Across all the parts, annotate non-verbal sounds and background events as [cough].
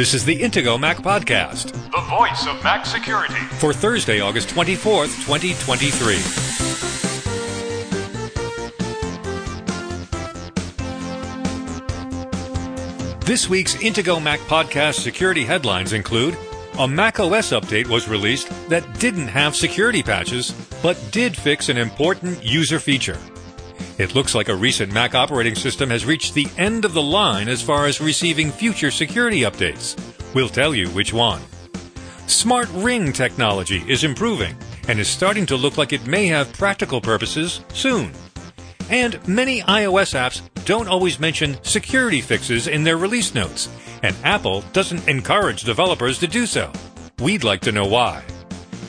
This is the Intego Mac Podcast the voice of Mac security. for Thursday, August 24th, 2023. This week's Intego Mac Podcast security headlines include a Mac OS update was released that didn't have security patches, but did fix an important user feature. It looks like a recent Mac operating system has reached the end of the line as far as receiving future security updates. We'll tell you which one. Smart Ring technology is improving and is starting to look like it may have practical purposes soon. And many iOS apps don't always mention security fixes in their release notes, and Apple doesn't encourage developers to do so. We'd like to know why.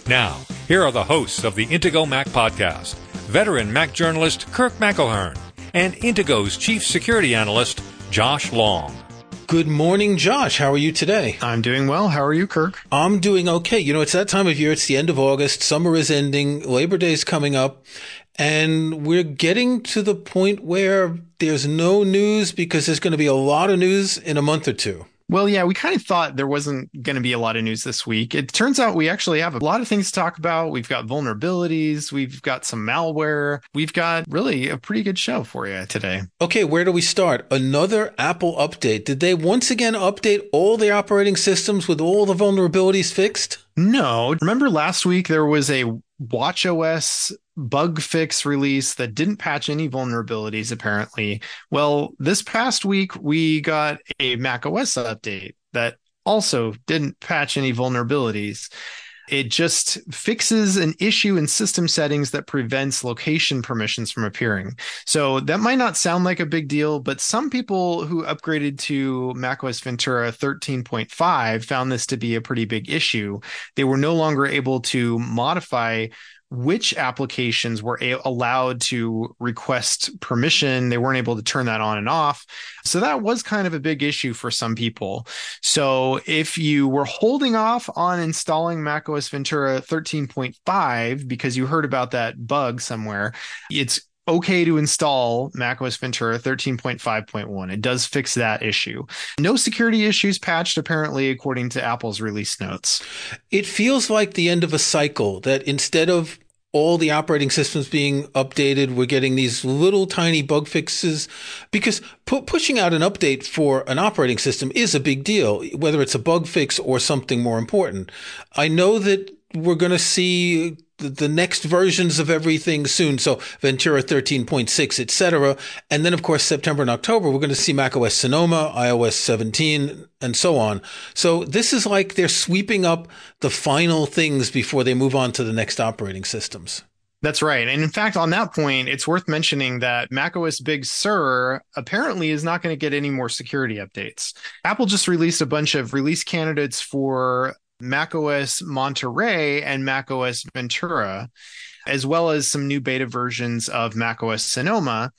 Now, here are the hosts of the Intego Mac podcast veteran Mac journalist Kirk McElhearn and Intego's chief security analyst Josh Long. Good morning, Josh. How are you today? I'm doing well. How are you, Kirk? I'm doing okay. You know, it's that time of year. It's the end of August. Summer is ending. Labor Day is coming up. And we're getting to the point where there's no news because there's going to be a lot of news in a month or two. Well, yeah, we kind of thought there wasn't going to be a lot of news this week. It turns out we actually have a lot of things to talk about. We've got vulnerabilities, we've got some malware, we've got really a pretty good show for you today. Okay, where do we start? Another Apple update. Did they once again update all the operating systems with all the vulnerabilities fixed? No, remember last week there was a WatchOS bug fix release that didn't patch any vulnerabilities, apparently. Well, this past week we got a macOS update that also didn't patch any vulnerabilities. It just fixes an issue in system settings that prevents location permissions from appearing. So that might not sound like a big deal, but some people who upgraded to macOS Ventura 13.5 found this to be a pretty big issue. They were no longer able to modify which applications were a- allowed to request permission. They weren't able to turn that on and off. So that was kind of a big issue for some people. So if you were holding off on installing macOS Ventura 13.5 because you heard about that bug somewhere, it's okay to install macOS Ventura 13.5.1. It does fix that issue. No security issues patched, apparently, according to Apple's release notes. It feels like the end of a cycle that instead of all the operating systems being updated, we're getting these little tiny bug fixes because pu- pushing out an update for an operating system is a big deal, whether it's a bug fix or something more important. I know that we're going to see the, next versions of everything soon. So Ventura 13.6, etc. And then, of course, September and October, we're going to see macOS Sonoma, iOS 17, and so on. So this is like they're sweeping up the final things before they move on to the next operating systems. That's right. And in fact, on that point, it's worth mentioning that macOS Big Sur apparently is not going to get any more security updates. Apple just released a bunch of release candidates for macOS Monterey and macOS Ventura, as well as some new beta versions of macOS Sonoma.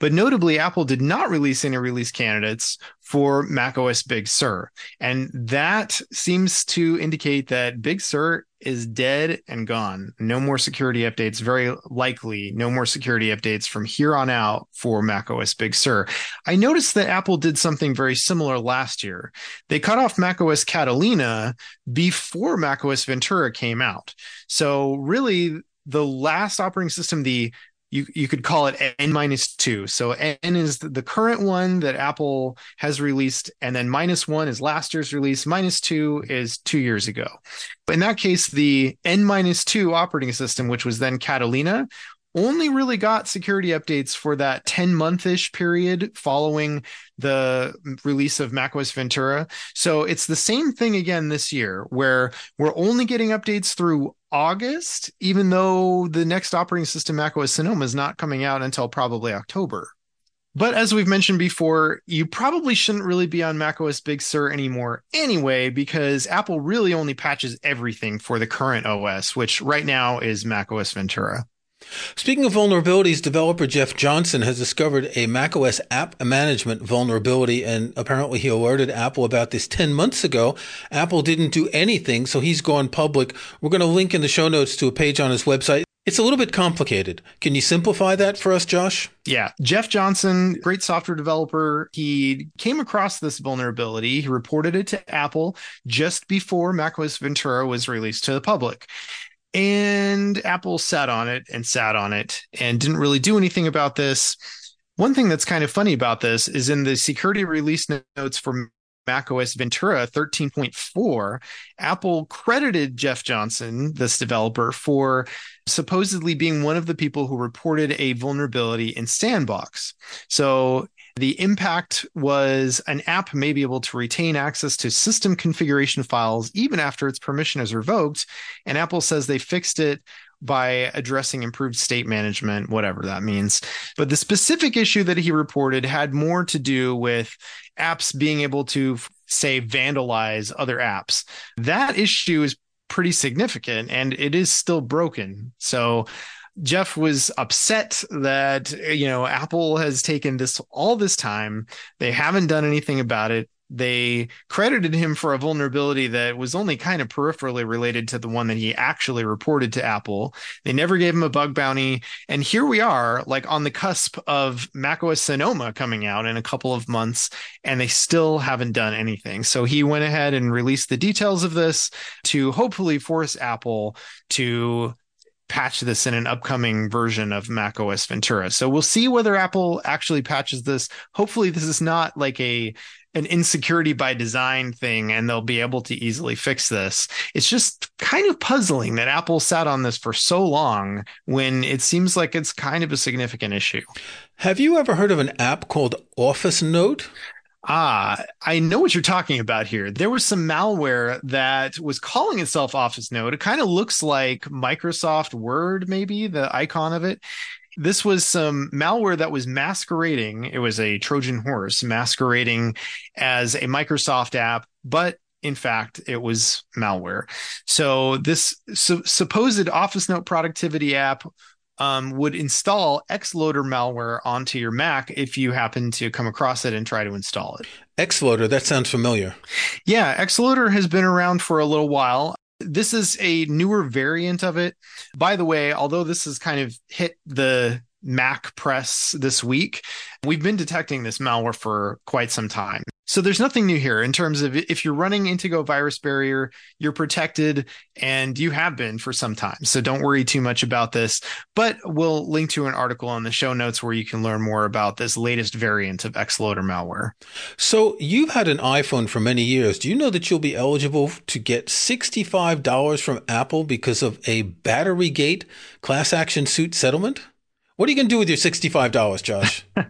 But notably, Apple did not release any release candidates for macOS Big Sur. And that seems to indicate that Big Sur is dead and gone. No more security updates, very likely no more security updates from here on out for macOS Big Sur. I noticed that Apple did something very similar last year. They cut off macOS Catalina before macOS Ventura came out. So really the last operating system, the you you could call it n minus two. So n is the current one that Apple has released, and then minus one is last year's release. Minus two is two years ago. But in that case, the n minus two operating system, which was then Catalina, only really got security updates for that 10 month ish period following the release of macOS Ventura. So it's the same thing again this year, where we're only getting updates through August, even though the next operating system, macOS Sonoma, is not coming out until probably October. But as we've mentioned before, you probably shouldn't really be on macOS Big Sur anymore anyway, because Apple really only patches everything for the current OS, which right now is macOS Ventura. Speaking of vulnerabilities, developer Jeff Johnson has discovered a macOS app management vulnerability, and apparently he alerted Apple about this 10 months ago. Apple didn't do anything, so he's gone public. We're going to link in the show notes to a page on his website. It's a little bit complicated. Can you simplify that for us, Josh? Yeah. Jeff Johnson, great software developer. He came across this vulnerability. He reported it to Apple just before macOS Ventura was released to the public. And Apple sat on it and sat on it and didn't really do anything about this. One thing that's kind of funny about this is in the security release notes for macOS Ventura 13.4, Apple credited Jeff Johnson, this developer, for supposedly being one of the people who reported a vulnerability in Sandbox. So the impact was an app may be able to retain access to system configuration files even after its permission is revoked. And Apple says they fixed it by addressing improved state management, whatever that means. But the specific issue that he reported had more to do with apps being able to, say, vandalize other apps. That issue is pretty significant and it is still broken. So Jeff was upset that you know Apple has taken this all this time. They haven't done anything about it. They credited him for a vulnerability that was only kind of peripherally related to the one that he actually reported to Apple. They never gave him a bug bounty. And here we are, like on the cusp of macOS Sonoma coming out in a couple of months, and they still haven't done anything. So he went ahead and released the details of this to hopefully force Apple to patch this in an upcoming version of Mac OS Ventura. So we'll see whether Apple actually patches this. Hopefully this is not like a an insecurity by design thing and they'll be able to easily fix this. It's just kind of puzzling that Apple sat on this for so long when it seems like it's kind of a significant issue. Have you ever heard of an app called OfficeNote? Ah, I know what you're talking about here. There was some malware that was calling itself OfficeNote. It kind of looks like Microsoft Word, maybe the icon of it. This was some malware that was masquerading. It was a Trojan horse masquerading as a Microsoft app, but in fact, it was malware. So this su- supposed OfficeNote productivity app um, would install Xloader malware onto your Mac if you happen to come across it and try to install it. Xloader, that sounds familiar. Yeah, Xloader has been around for a little while. This is a newer variant of it. By the way, although this has kind of hit the Mac press this week, we've been detecting this malware for quite some time. So there's nothing new here in terms of if you're running Intego VirusBarrier, you're protected and you have been for some time. So don't worry too much about this, but we'll link to an article on the show notes where you can learn more about this latest variant of Xloader malware. So you've had an iPhone for many years. Do you know that you'll be eligible to get $65 from Apple because of a Batterygate class action suit settlement? What are you going to do with your $65, Josh? [laughs]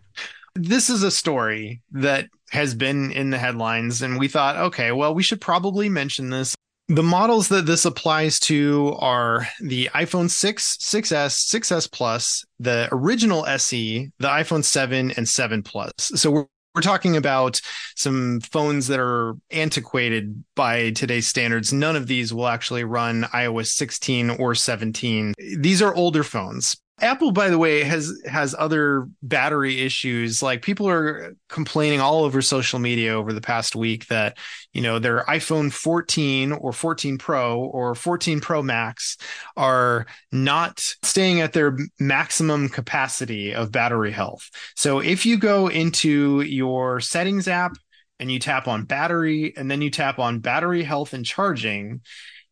this is a story that has been in the headlines, and we thought, okay, well, we should probably mention this. The models that this applies to are the iPhone 6, 6S, 6S Plus, the original SE, the iPhone 7, and 7 Plus. So we're we're talking about some phones that are antiquated by today's standards. None of these will actually run iOS 16 or 17. These are older phones. Apple, by the way, has has other battery issues. Like people are complaining all over social media over the past week that you know their iPhone 14 or 14 Pro or 14 Pro Max are not staying at their maximum capacity of battery health. So if you go into your settings app and you tap on battery and then you tap on battery health and charging,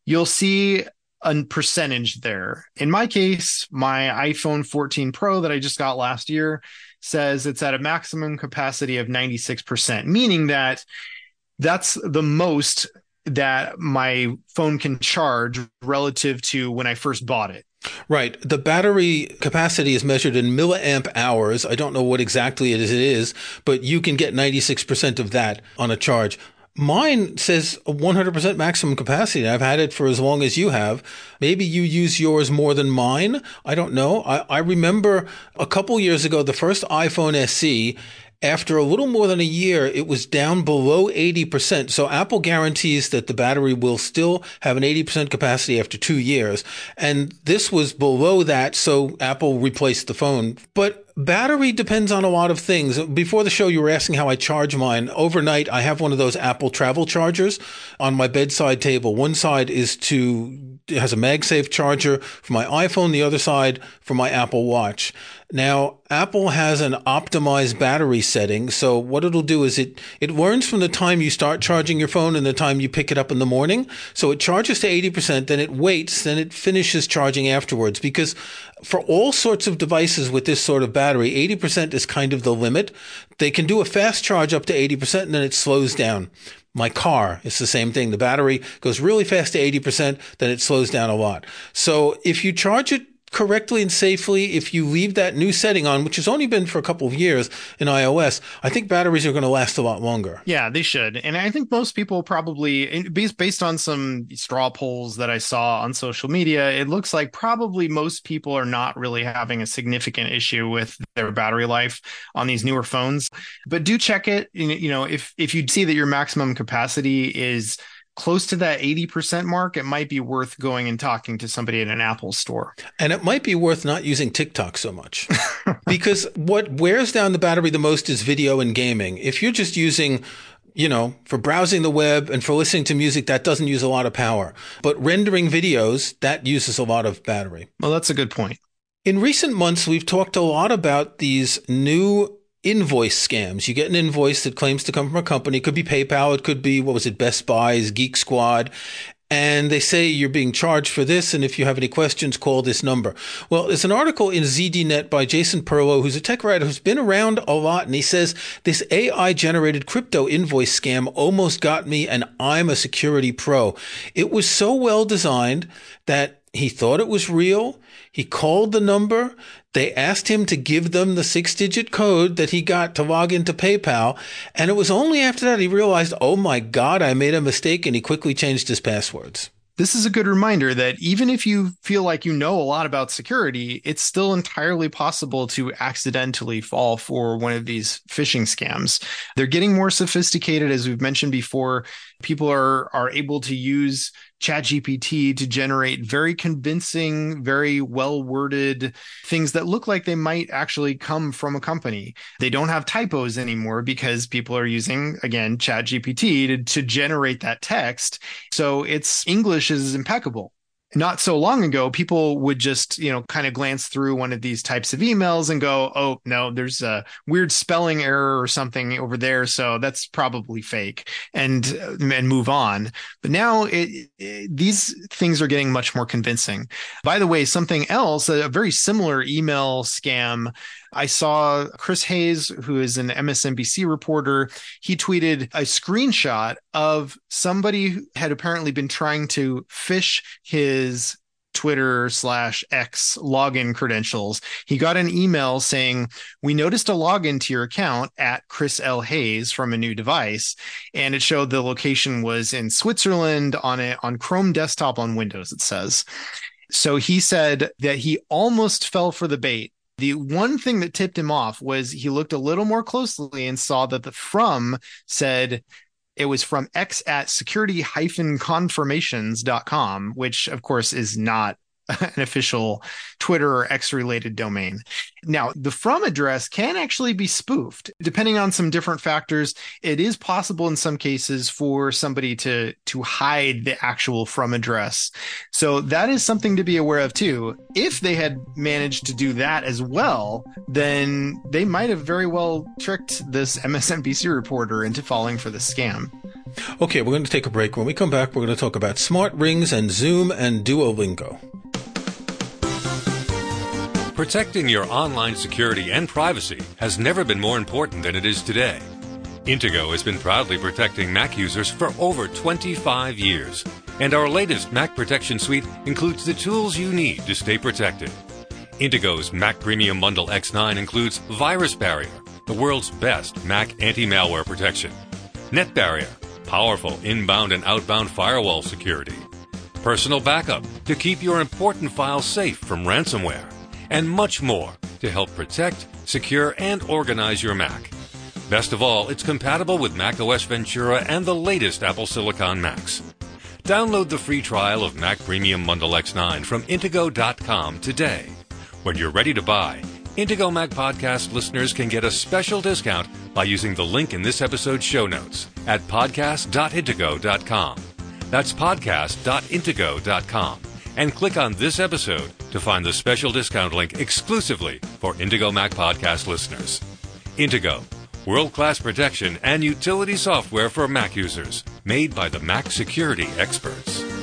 you'll see a percentage there. In my case, my iPhone 14 Pro that I just got last year says it's at a maximum capacity of 96%, meaning that that's the most that my phone can charge relative to when I first bought it. Right. The battery capacity is measured in milliamp hours. I don't know what exactly it is, but you can get 96% of that on a charge. Mine says 100% maximum capacity. I've had it for as long as you have. Maybe you use yours more than mine. I don't know. I, I remember a couple years ago, the first iPhone SE, after a little more than a year, it was down below 80%. So Apple guarantees that the battery will still have an 80% capacity after two years. And this was below that. So Apple replaced the phone. But battery depends on a lot of things. Before the show, you were asking how I charge mine. Overnight, I have one of those Apple travel chargers on my bedside table. One side is to, has a MagSafe charger for my iPhone. The other side for my Apple Watch. Now, Apple has an optimized battery setting. So what it'll do is it, it learns from the time you start charging your phone and the time you pick it up in the morning. So it charges to 80%, then it waits, then it finishes charging afterwards. Because for all sorts of devices with this sort of battery, 80% is kind of the limit. They can do a fast charge up to 80% and then it slows down. My car, it's the same thing. The battery goes really fast to 80%, then it slows down a lot. So if you charge it correctly and safely, if you leave that new setting on, which has only been for a couple of years in iOS, I think batteries are going to last a lot longer. Yeah, they should. And I think most people probably, based, based on some straw polls that I saw on social media, it looks like probably most people are not really having a significant issue with their battery life on these newer phones. But do check it. You know, if, if you see that your maximum capacity is close to that 80% mark, it might be worth going and talking to somebody in an Apple store. And it might be worth not using TikTok so much [laughs] because what wears down the battery the most is video and gaming. If you're just using you know, for browsing the web and for listening to music, that doesn't use a lot of power. But rendering videos, that uses a lot of battery. Well, that's a good point. In recent months, we've talked a lot about these new invoice scams. You get an invoice that claims to come from a company. It could be PayPal. It could be, what was it, Best Buy's, Geek Squad. And they say you're being charged for this. And if you have any questions, call this number. Well, there's an article in ZDNet by Jason Perlow, who's a tech writer who's been around a lot. And he says this AI generated crypto invoice scam almost got me and I'm a security pro. It was so well designed that he thought it was real. He called the number. They asked him to give them the six digit code that he got to log into PayPal. And it was only after that he realized, oh my God, I made a mistake. And he quickly changed his passwords. This is a good reminder that even if you feel like you know a lot about security, it's still entirely possible to accidentally fall for one of these phishing scams. They're getting more sophisticated, as we've mentioned before. People are, are able to use ChatGPT to generate very convincing, very well worded things that look like they might actually come from a company. They don't have typos anymore because people are using, again, ChatGPT to, to generate that text. So its English is impeccable not so long ago, people would just, you know, kind of glance through one of these types of emails and go, oh, no, there's a weird spelling error or something over there. So that's probably fake and, uh, and move on. But now it, it, these things are getting much more convincing. By the way, something else, a very similar email scam I saw Chris Hayes, who is an MSNBC reporter, he tweeted a screenshot of somebody who had apparently been trying to phish his Twitter slash X login credentials. He got an email saying, We noticed a login to your account at Chris L. Hayes from a new device. And it showed the location was in Switzerland on a on Chrome desktop on Windows, it says. So he said that he almost fell for the bait the one thing that tipped him off was he looked a little more closely and saw that the from said it was from x at security confirmations.com, which of course is not an official Twitter or X related domain. Now, the from address can actually be spoofed depending on some different factors. It is possible in some cases for somebody to, to hide the actual from address. So that is something to be aware of too. If they had managed to do that as well, then they might have very well tricked this MSNBC reporter into falling for the scam. Okay, we're going to take a break. When we come back, we're going to talk about smart rings and Zoom and Duolingo. Protecting your online security and privacy has never been more important than it is today. Intego has been proudly protecting Mac users for over 25 years, and our latest Mac Protection Suite includes the tools you need to stay protected. Intego's Mac Premium Bundle X9 includes VirusBarrier, the world's best Mac anti-malware protection, NetBarrier, powerful inbound and outbound firewall security, Personal Backup to keep your important files safe from ransomware, and much more to help protect, secure, and organize your Mac. Best of all, it's compatible with macOS Ventura and the latest Apple Silicon Macs. Download the free trial of Mac Premium Bundle X9 from Intego.com today. When you're ready to buy, Intego Mac Podcast listeners can get a special discount by using the link in this episode's show notes at podcast.intego.com. That's podcast.intego.com. And click on this episode to find the special discount link exclusively for Intego Mac Podcast listeners. Intego, world class protection and utility software for Mac users, made by the Mac security experts.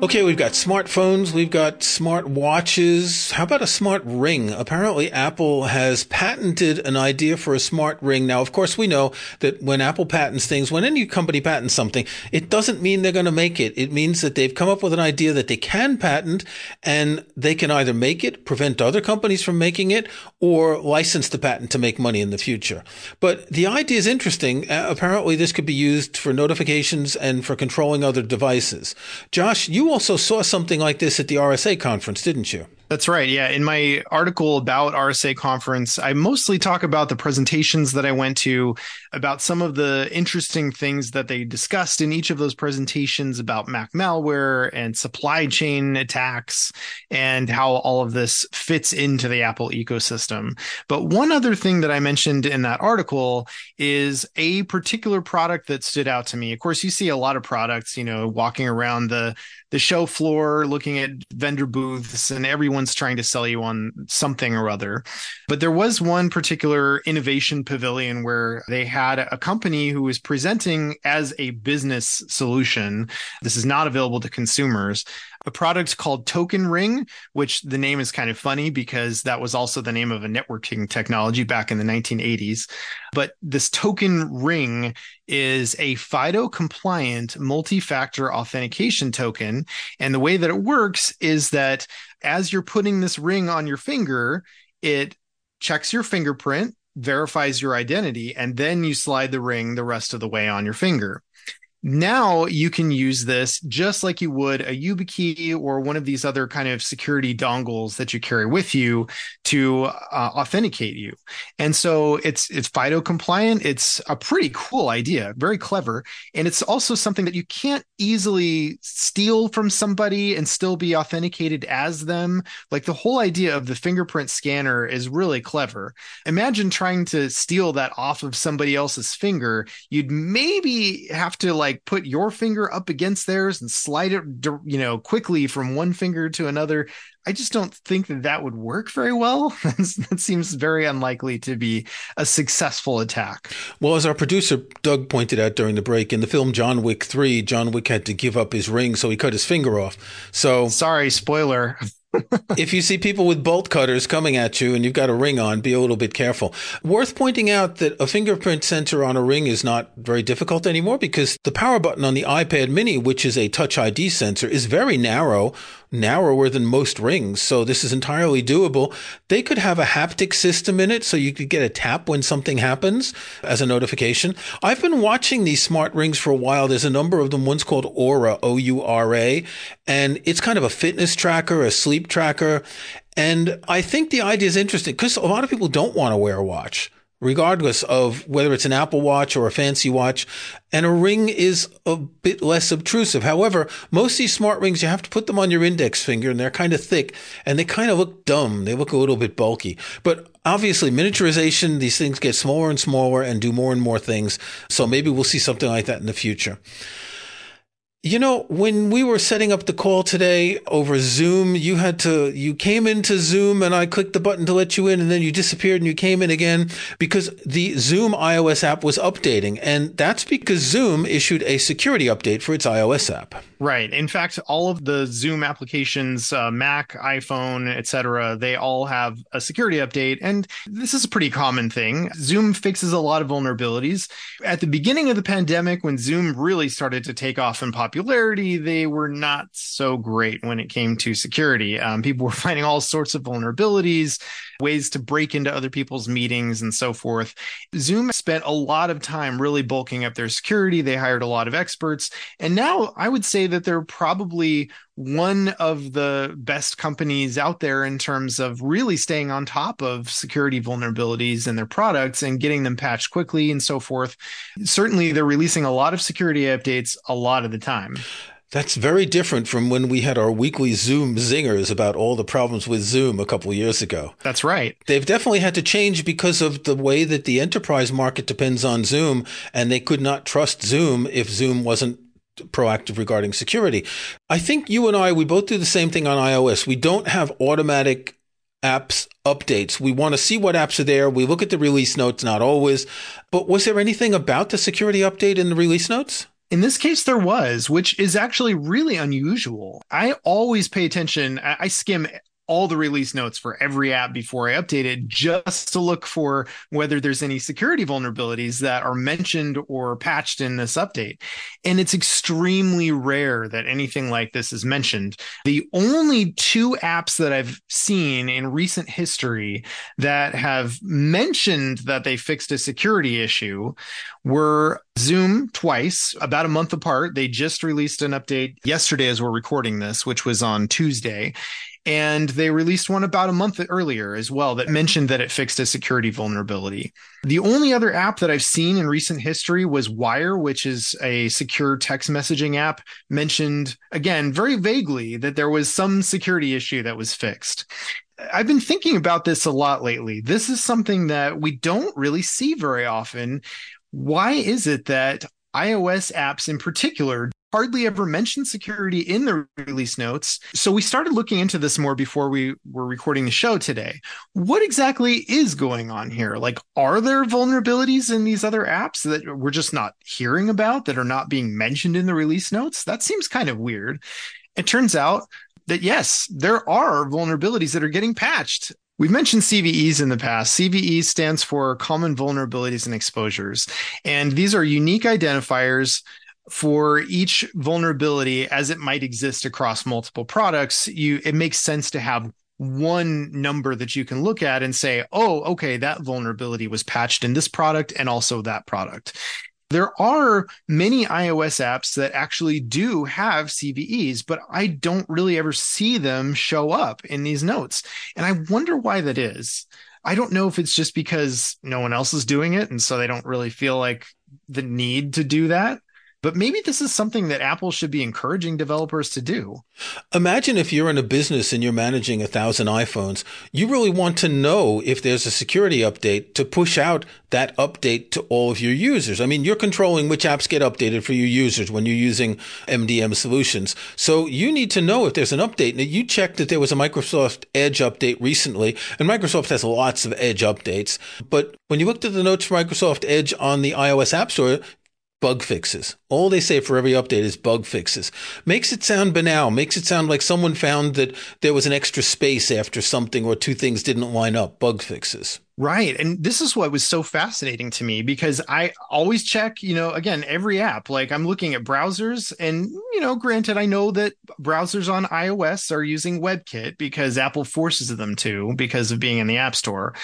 Okay, we've got smartphones, we've got smart watches. How about a smart ring? Apparently, Apple has patented an idea for a smart ring. Now, of course, we know that when Apple patents things, when any company patents something, it doesn't mean they're going to make it. It means that they've come up with an idea that they can patent and they can either make it, prevent other companies from making it, or license the patent to make money in the future. But the idea is interesting. Apparently, this could be used for notifications and for controlling other devices. Josh, you also saw something like this at the RSA conference, didn't you? That's right. Yeah. In my article about RSA conference, I mostly talk about the presentations that I went to, about some of the interesting things that they discussed in each of those presentations about Mac malware and supply chain attacks and how all of this fits into the Apple ecosystem. But one other thing that I mentioned in that article is a particular product that stood out to me. Of course, you see a lot of products, you know, walking around the the show floor looking at vendor booths and everyone's trying to sell you on something or other. But there was one particular innovation pavilion where they had a company who was presenting as a business solution. This is not available to consumers, a product called Token Ring, which the name is kind of funny because that was also the name of a networking technology back in the 1980s. But this token ring is a FIDO compliant multi factor authentication token. And the way that it works is that as you're putting this ring on your finger, it checks your fingerprint, verifies your identity, and then you slide the ring the rest of the way on your finger. Now you can use this just like you would a YubiKey or one of these other kind of security dongles that you carry with you to uh, authenticate you. And so it's it's FIDO compliant. It's a pretty cool idea, very clever, and it's also something that you can't easily steal from somebody and still be authenticated as them. Like the whole idea of the fingerprint scanner is really clever. Imagine trying to steal that off of somebody else's finger. You'd maybe have to like like put your finger up against theirs and slide it, you know, quickly from one finger to another. I just don't think that that would work very well. [laughs] that seems very unlikely to be a successful attack. Well, as our producer Doug pointed out during the break, in the film John Wick 3, John Wick had to give up his ring, so he cut his finger off. So sorry, spoiler. If you see people with bolt cutters coming at you and you've got a ring on, be a little bit careful. Worth pointing out that a fingerprint sensor on a ring is not very difficult anymore because the power button on the iPad mini, which is a touch ID sensor, is very narrow narrower than most rings. So this is entirely doable. They could have a haptic system in it so you could get a tap when something happens as a notification. I've been watching these smart rings for a while. There's a number of them. One's called Oura, O-U-R-A, and it's kind of a fitness tracker, a sleep tracker. And I think the idea is interesting because a lot of people don't want to wear a watch regardless of whether it's an Apple Watch or a fancy watch. And a ring is a bit less obtrusive. However, most of these smart rings, you have to put them on your index finger and they're kind of thick and they kind of look dumb. They look a little bit bulky. But obviously, miniaturization, these things get smaller and smaller and do more and more things. So maybe we'll see something like that in the future. You know, when we were setting up the call today over Zoom, you had to, you came into Zoom and I clicked the button to let you in and then you disappeared and you came in again because the Zoom iOS app was updating. And that's because Zoom issued a security update for its iOS app. Right. In fact, all of the Zoom applications, uh, Mac, iPhone, etc., they all have a security update. And this is a pretty common thing. Zoom fixes a lot of vulnerabilities. At the beginning of the pandemic, when Zoom really started to take off in popularity, they were not so great when it came to security. Um, people were [laughs] finding all sorts of vulnerabilities ways to break into other people's meetings and so forth. Zoom spent a lot of time really bulking up their security. They hired a lot of experts. And now I would say that they're probably one of the best companies out there in terms of really staying on top of security vulnerabilities in their products and getting them patched quickly and so forth. Certainly, they're releasing a lot of security updates a lot of the time. That's very different from when we had our weekly Zoom zingers about all the problems with Zoom a couple of years ago. That's right. They've definitely had to change because of the way that the enterprise market depends on Zoom, and they could not trust Zoom if Zoom wasn't proactive regarding security. I think you and I, we both do the same thing on iOS. We don't have automatic apps updates. We want to see what apps are there. We look at the release notes, not always. But was there anything about the security update in the release notes? In this case, there was, which is actually really unusual. I always pay attention. I skim all the release notes for every app before I update it just to look for whether there's any security vulnerabilities that are mentioned or patched in this update. And it's extremely rare that anything like this is mentioned. The only two apps that I've seen in recent history that have mentioned that they fixed a security issue were Zoom twice, about a month apart. They just released an update yesterday as we're recording this, which was on Tuesday. And they released one about a month earlier as well that mentioned that it fixed a security vulnerability. The only other app that I've seen in recent history was Wire, which is a secure text messaging app, mentioned again very vaguely that there was some security issue that was fixed. I've been thinking about this a lot lately. This is something that we don't really see very often. Why is it that iOS apps in particular hardly ever mentioned security in the release notes. So we started looking into this more before we were recording the show today. What exactly is going on here? Like, are there vulnerabilities in these other apps that we're just not hearing about that are not being mentioned in the release notes? That seems kind of weird. It turns out that yes, there are vulnerabilities that are getting patched. We've mentioned CVEs in the past. CVE stands for Common Vulnerabilities and Exposures. And these are unique identifiers for each vulnerability as it might exist across multiple products you it makes sense to have one number that you can look at and say oh okay that vulnerability was patched in this product and also that product there are many iOS apps that actually do have CVEs, but I don't really ever see them show up in these notes. And I wonder why that is. I don't know if it's just because no one else is doing it. And so they don't really feel like the need to do that. But maybe this is something that Apple should be encouraging developers to do. Imagine if you're in a business and you're managing a thousand iPhones. You really want to know if there's a security update to push out that update to all of your users. I mean, you're controlling which apps get updated for your users when you're using MDM solutions. So you need to know if there's an update. Now, you checked that there was a Microsoft Edge update recently, and Microsoft has lots of Edge updates. But when you looked at the notes for Microsoft Edge on the iOS App Store, bug fixes. All they say for every update is bug fixes. Makes it sound banal, makes it sound like someone found that there was an extra space after something or two things didn't line up. Bug fixes. Right. And this is what was so fascinating to me because I always check, you know, again, every app. Like I'm looking at browsers, and, you know, granted, I know that browsers on iOS are using WebKit because Apple forces them to because of being in the App Store.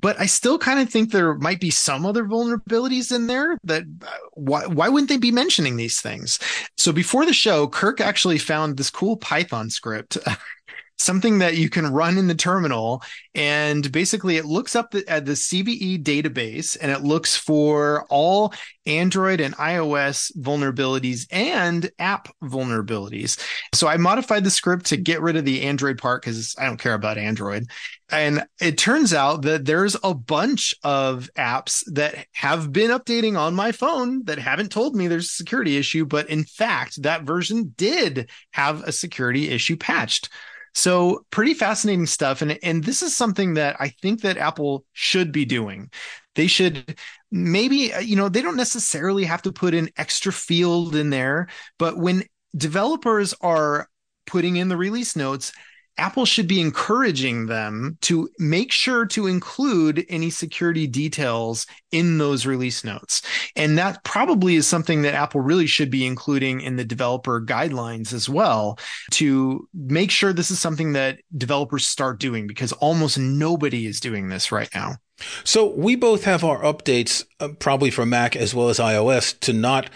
But I still kind of think there might be some other vulnerabilities in there that uh, why, why wouldn't they be mentioning these things? So before the show, Kirk actually found this cool Python script [laughs] something that you can run in the terminal. And basically, it looks up the, at the CVE database and it looks for all Android and iOS vulnerabilities and app vulnerabilities. So I modified the script to get rid of the Android part because I don't care about Android. And it turns out that there's a bunch of apps that have been updating on my phone that haven't told me there's a security issue. But in fact, that version did have a security issue patched. So pretty fascinating stuff. And, and this is something that I think that Apple should be doing. They should maybe, uh, you know, they don't necessarily have to put an extra field in there, but when developers are putting in the release notes, Apple should be encouraging them to make sure to include any security details in those release notes. And that probably is something that Apple really should be including in the developer guidelines as well to make sure this is something that developers start doing because almost nobody is doing this right now. So we both have our updates, uh, probably for Mac as well as iOS, to not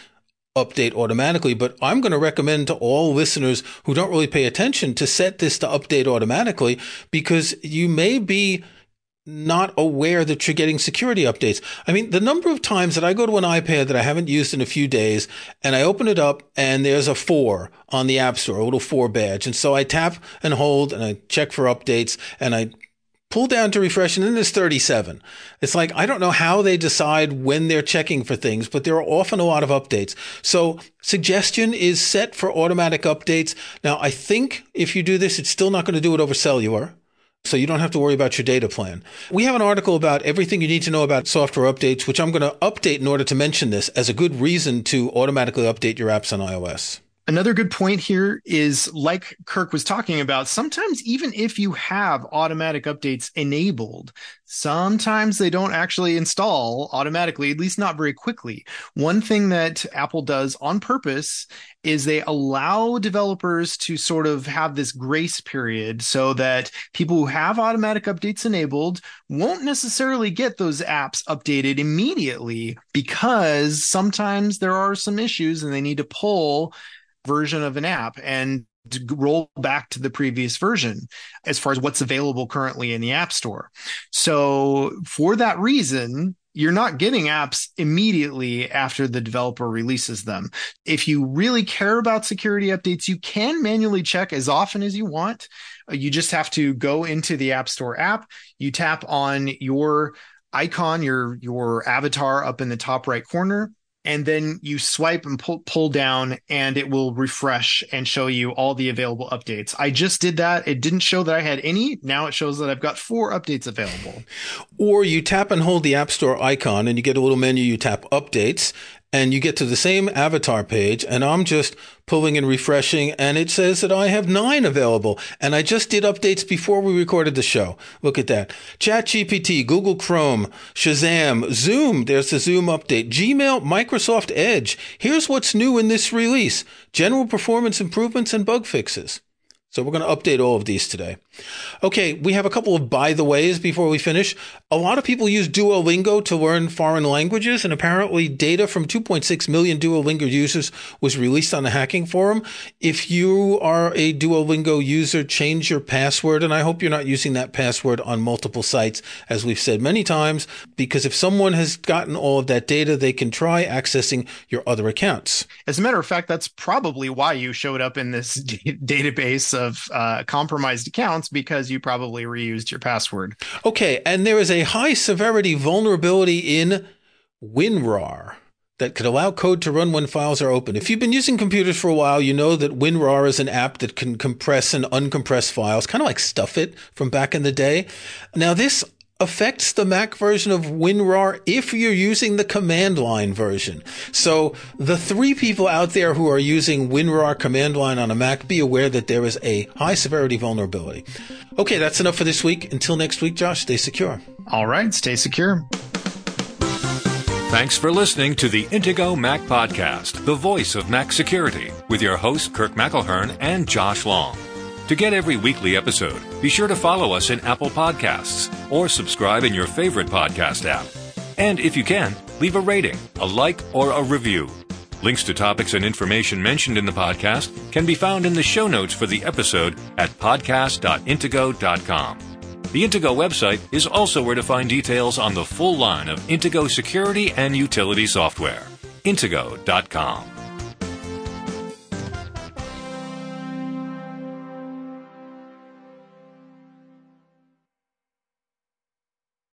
update automatically, but I'm going to recommend to all listeners who don't really pay attention to set this to update automatically because you may be not aware that you're getting security updates. I mean, the number of times that I go to an iPad that I haven't used in a few days and I open it up and there's a four on the App Store, a little four badge. And so I tap and hold and I check for updates and I pull down to refresh and then there's 37. It's like, I don't know how they decide when they're checking for things, but there are often a lot of updates. So suggestion is set for automatic updates. Now, I think if you do this, it's still not going to do it over cellular so you don't have to worry about your data plan. We have an article about everything you need to know about software updates, which I'm going to update in order to mention this as a good reason to automatically update your apps on iOS. Another good point here is like Kirk was talking about, sometimes even if you have automatic updates enabled, sometimes they don't actually install automatically, at least not very quickly. One thing that Apple does on purpose is they allow developers to sort of have this grace period so that people who have automatic updates enabled won't necessarily get those apps updated immediately because sometimes there are some issues and they need to pull version of an app and roll back to the previous version as far as what's available currently in the App Store. So, for that reason, you're not getting apps immediately after the developer releases them. If you really care about security updates, you can manually check as often as you want. Uh, you just have to go into the App Store app, you tap on your icon, your your avatar up in the top right corner and then you swipe and pull, pull down and it will refresh and show you all the available updates. I just did that. It didn't show that I had any. Now it shows that I've got four updates available. Or you tap and hold the App Store icon and you get a little menu. You tap updates and you get to the same avatar page and I'm just pulling and refreshing and it says that I have nine available and I just did updates before we recorded the show. Look at that. ChatGPT, Google Chrome, Shazam, Zoom. There's the Zoom update. Gmail, Microsoft Edge. Here's what's new in this release. General performance improvements and bug fixes. So we're going to update all of these today. Okay, we have a couple of by the ways before we finish. A lot of people use Duolingo to learn foreign languages, and apparently data from 2.6 million Duolingo users was released on the hacking forum. If you are a Duolingo user, change your password, and I hope you're not using that password on multiple sites, as we've said many times, because if someone has gotten all of that data, they can try accessing your other accounts. As a matter of fact, that's probably why you showed up in this [laughs] d- database of uh, compromised accounts because you probably reused your password. Okay, and there is a high severity vulnerability in WinRAR that could allow code to run when files are open. If you've been using computers for a while, you know that WinRAR is an app that can compress and uncompress files, kind of like Stuffit from back in the day. Now, this affects the Mac version of WinRAR if you're using the command line version. So the three people out there who are using WinRAR command line on a Mac, be aware that there is a high severity vulnerability. Okay, that's enough for this week. Until next week, Josh, stay secure. All right, stay secure. Thanks for listening to the Intego Mac Podcast, the voice of Mac security, with your hosts Kirk McElhearn and Josh Long. To get every weekly episode, be sure to follow us in Apple Podcasts or subscribe in your favorite podcast app. And if you can, leave a rating, a like, or a review. Links to topics and information mentioned in the podcast can be found in the show notes for the episode at podcast.intego.com. The Intego website is also where to find details on the full line of Intego security and utility software. Intego.com.